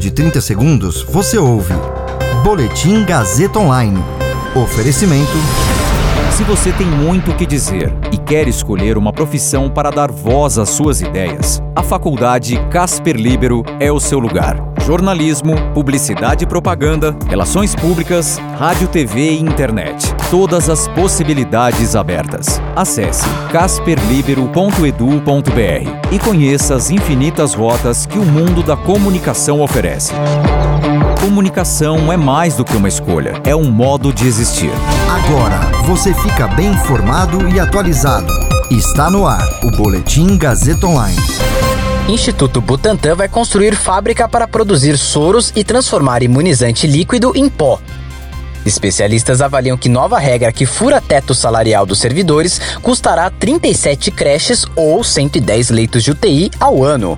de 30 segundos, você ouve Boletim Gazeta Online. Oferecimento. Se você tem muito o que dizer e quer escolher uma profissão para dar voz às suas ideias, a Faculdade Casper Libero é o seu lugar. Jornalismo, publicidade e propaganda, relações públicas, rádio, TV e internet. Todas as possibilidades abertas. Acesse casperlibero.edu.br e conheça as infinitas rotas que o mundo da comunicação oferece. Comunicação é mais do que uma escolha, é um modo de existir. Agora você fica bem informado e atualizado. Está no ar o Boletim Gazeta Online. Instituto Butantan vai construir fábrica para produzir soros e transformar imunizante líquido em pó. Especialistas avaliam que nova regra que fura teto salarial dos servidores custará 37 creches ou 110 leitos de UTI ao ano.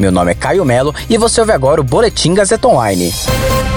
Meu nome é Caio Melo e você ouve agora o Boletim Gazeta Online.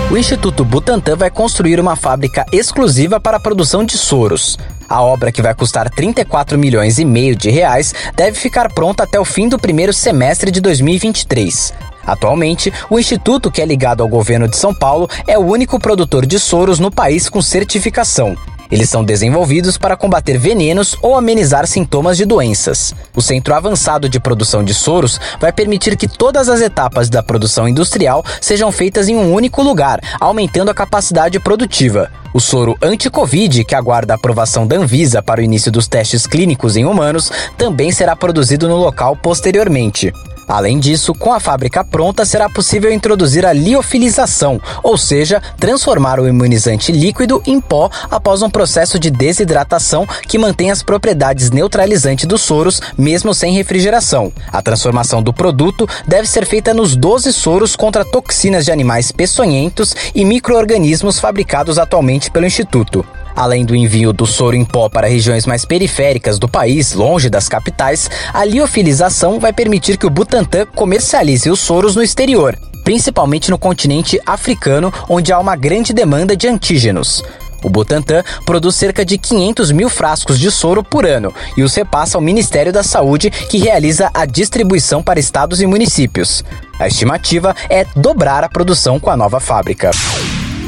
O Instituto Butantan vai construir uma fábrica exclusiva para a produção de soros. A obra, que vai custar 34 milhões e meio de reais, deve ficar pronta até o fim do primeiro semestre de 2023. Atualmente, o instituto, que é ligado ao governo de São Paulo, é o único produtor de soros no país com certificação. Eles são desenvolvidos para combater venenos ou amenizar sintomas de doenças. O Centro Avançado de Produção de Soros vai permitir que todas as etapas da produção industrial sejam feitas em um único lugar, aumentando a capacidade produtiva. O soro anti-Covid, que aguarda a aprovação da Anvisa para o início dos testes clínicos em humanos, também será produzido no local posteriormente. Além disso, com a fábrica pronta, será possível introduzir a liofilização, ou seja, transformar o imunizante líquido em pó após um processo de desidratação que mantém as propriedades neutralizantes dos soros, mesmo sem refrigeração. A transformação do produto deve ser feita nos 12 soros contra toxinas de animais peçonhentos e micro-organismos fabricados atualmente pelo Instituto. Além do envio do soro em pó para regiões mais periféricas do país, longe das capitais, a liofilização vai permitir que o Butantan comercialize os soros no exterior, principalmente no continente africano, onde há uma grande demanda de antígenos. O Butantan produz cerca de 500 mil frascos de soro por ano e os repassa ao Ministério da Saúde, que realiza a distribuição para estados e municípios. A estimativa é dobrar a produção com a nova fábrica.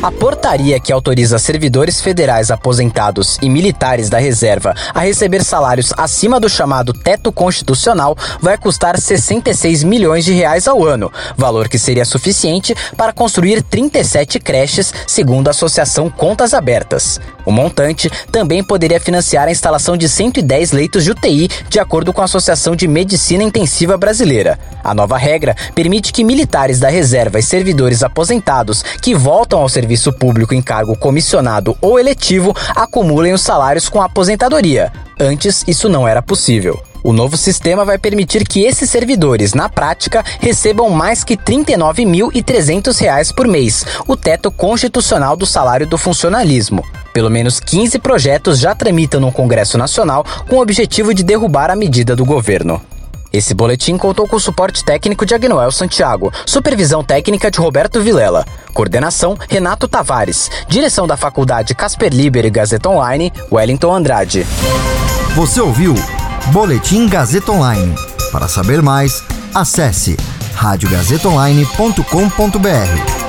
A portaria que autoriza servidores federais aposentados e militares da reserva a receber salários acima do chamado teto constitucional vai custar 66 milhões de reais ao ano, valor que seria suficiente para construir 37 creches, segundo a Associação Contas Abertas. O montante também poderia financiar a instalação de 110 leitos de UTI, de acordo com a Associação de Medicina Intensiva Brasileira. A nova regra permite que militares da reserva e servidores aposentados que voltam ao serviço serviço público em cargo comissionado ou eletivo acumulem os salários com a aposentadoria. Antes, isso não era possível. O novo sistema vai permitir que esses servidores, na prática, recebam mais que R$ 39.300 por mês, o teto constitucional do salário do funcionalismo. Pelo menos 15 projetos já tramitam no Congresso Nacional com o objetivo de derrubar a medida do governo. Esse boletim contou com o suporte técnico de Agnoel Santiago, supervisão técnica de Roberto Vilela, coordenação Renato Tavares, direção da Faculdade Casper Liber e Gazeta Online, Wellington Andrade. Você ouviu Boletim Gazeta Online. Para saber mais, acesse radiogazetaonline.com.br.